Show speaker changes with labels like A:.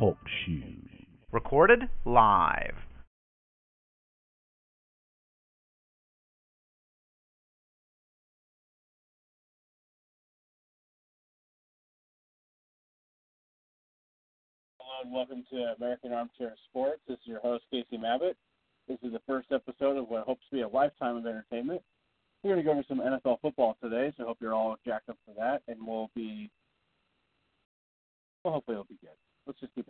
A: Talk shoes.
B: Recorded live.
C: Hello and welcome to American Armchair Sports. This is your host, Casey Mabbitt. This is the first episode of what hopes to be a lifetime of entertainment. We're going to go over some NFL football today, so I hope you're all jacked up for that, and we'll be, well, hopefully it'll be good. Let's just keep it,